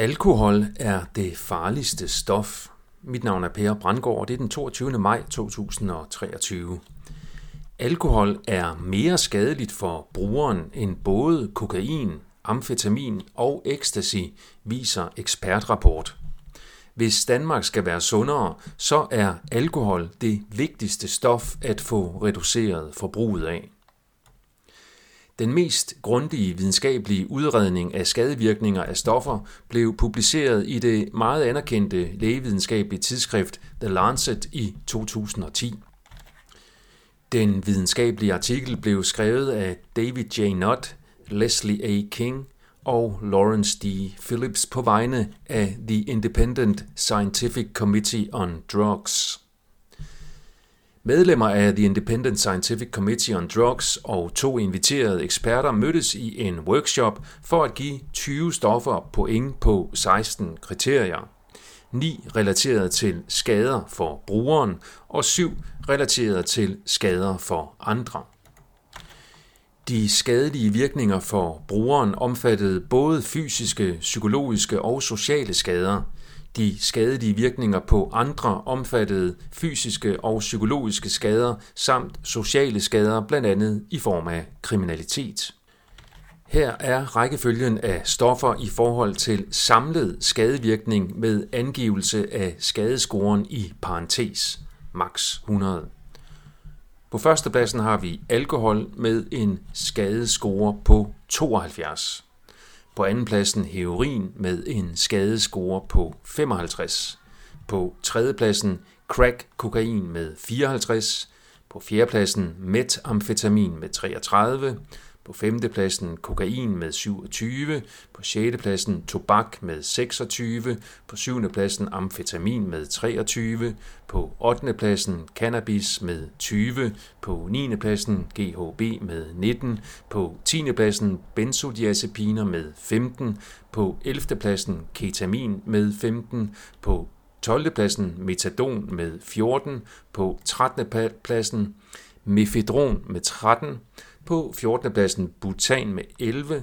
Alkohol er det farligste stof. Mit navn er Per Brandgaard, og det er den 22. maj 2023. Alkohol er mere skadeligt for brugeren end både kokain, amfetamin og ecstasy, viser ekspertrapport. Hvis Danmark skal være sundere, så er alkohol det vigtigste stof at få reduceret forbruget af. Den mest grundige videnskabelige udredning af skadevirkninger af stoffer blev publiceret i det meget anerkendte lægevidenskabelige tidsskrift The Lancet i 2010. Den videnskabelige artikel blev skrevet af David J. Nutt, Leslie A. King og Lawrence D. Phillips på vegne af The Independent Scientific Committee on Drugs. Medlemmer af The Independent Scientific Committee on Drugs og to inviterede eksperter mødtes i en workshop for at give 20 stoffer point på 16 kriterier. 9 relateret til skader for brugeren og 7 relateret til skader for andre. De skadelige virkninger for brugeren omfattede både fysiske, psykologiske og sociale skader – de skadelige virkninger på andre omfattede fysiske og psykologiske skader samt sociale skader, blandt andet i form af kriminalitet. Her er rækkefølgen af stoffer i forhold til samlet skadevirkning med angivelse af skadescoren i parentes, max 100. På førstepladsen har vi alkohol med en skadescore på 72. På andenpladsen heroin med en skadescore på 55. På tredjepladsen crack kokain med 54. På fjerdepladsen metamfetamin med 33. På femtepladsen kokain med 27, på sjettepladsen tobak med 26, på syvende pladsen amfetamin med 23, på 8. pladsen cannabis med 20, på 9. pladsen GHB med 19, på 10. pladsen benzodiazepiner med 15, på 11. pladsen ketamin med 15, på 12. pladsen metadon med 14, på 13. pladsen mefedron med 13, på 14. pladsen butan med 11,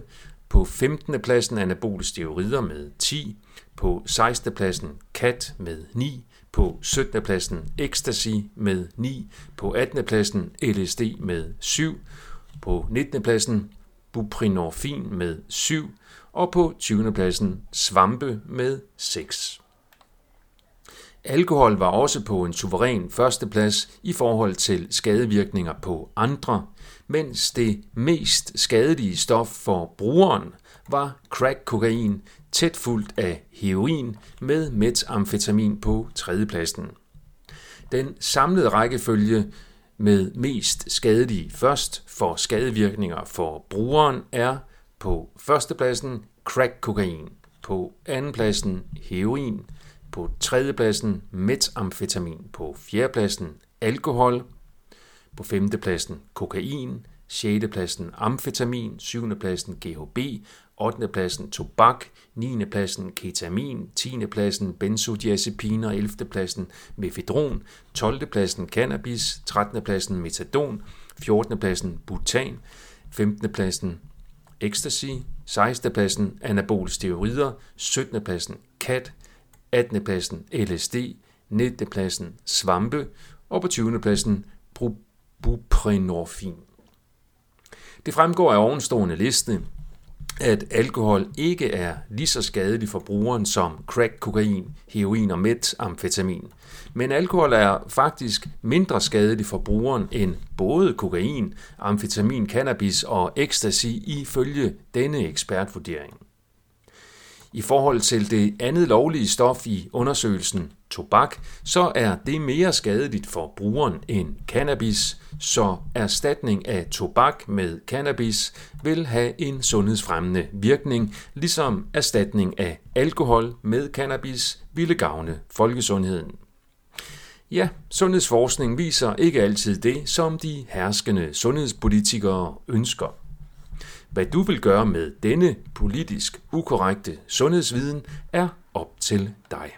på 15. pladsen anabole steroider med 10, på 16. pladsen kat med 9, på 17. pladsen ecstasy med 9, på 18. pladsen LSD med 7, på 19. pladsen buprenorfin med 7, og på 20. pladsen svampe med 6. Alkohol var også på en suveræn førsteplads i forhold til skadevirkninger på andre, mens det mest skadelige stof for brugeren var crack-kokain, tæt fuldt af heroin med metamfetamin på tredjepladsen. Den samlede rækkefølge med mest skadelige først for skadevirkninger for brugeren er på førstepladsen crack-kokain, på andenpladsen heroin, på tredjepladsen metamfetamin, på fjerdepladsen alkohol, på femtepladsen kokain, pladsen amfetamin, 7. pladsen GHB, 8. pladsen tobak, 9. pladsen ketamin, 10. pladsen benzodiazepiner, 11. pladsen mefedron, 12. pladsen cannabis, 13. pladsen metadon, 14. pladsen butan, 15. pladsen ecstasy, 16. pladsen anabole steroider, 17. pladsen kat, 18. pladsen LSD, 19. pladsen svampe og på 20. pladsen buprenorfin. Det fremgår af ovenstående liste, at alkohol ikke er lige så skadelig for brugeren som crack, kokain, heroin og metamfetamin. Men alkohol er faktisk mindre skadelig for brugeren end både kokain, amfetamin, cannabis og ecstasy ifølge denne ekspertvurdering. I forhold til det andet lovlige stof i undersøgelsen, tobak, så er det mere skadeligt for brugeren end cannabis, så erstatning af tobak med cannabis vil have en sundhedsfremmende virkning, ligesom erstatning af alkohol med cannabis ville gavne folkesundheden. Ja, sundhedsforskning viser ikke altid det, som de herskende sundhedspolitikere ønsker. Hvad du vil gøre med denne politisk ukorrekte sundhedsviden er op til dig.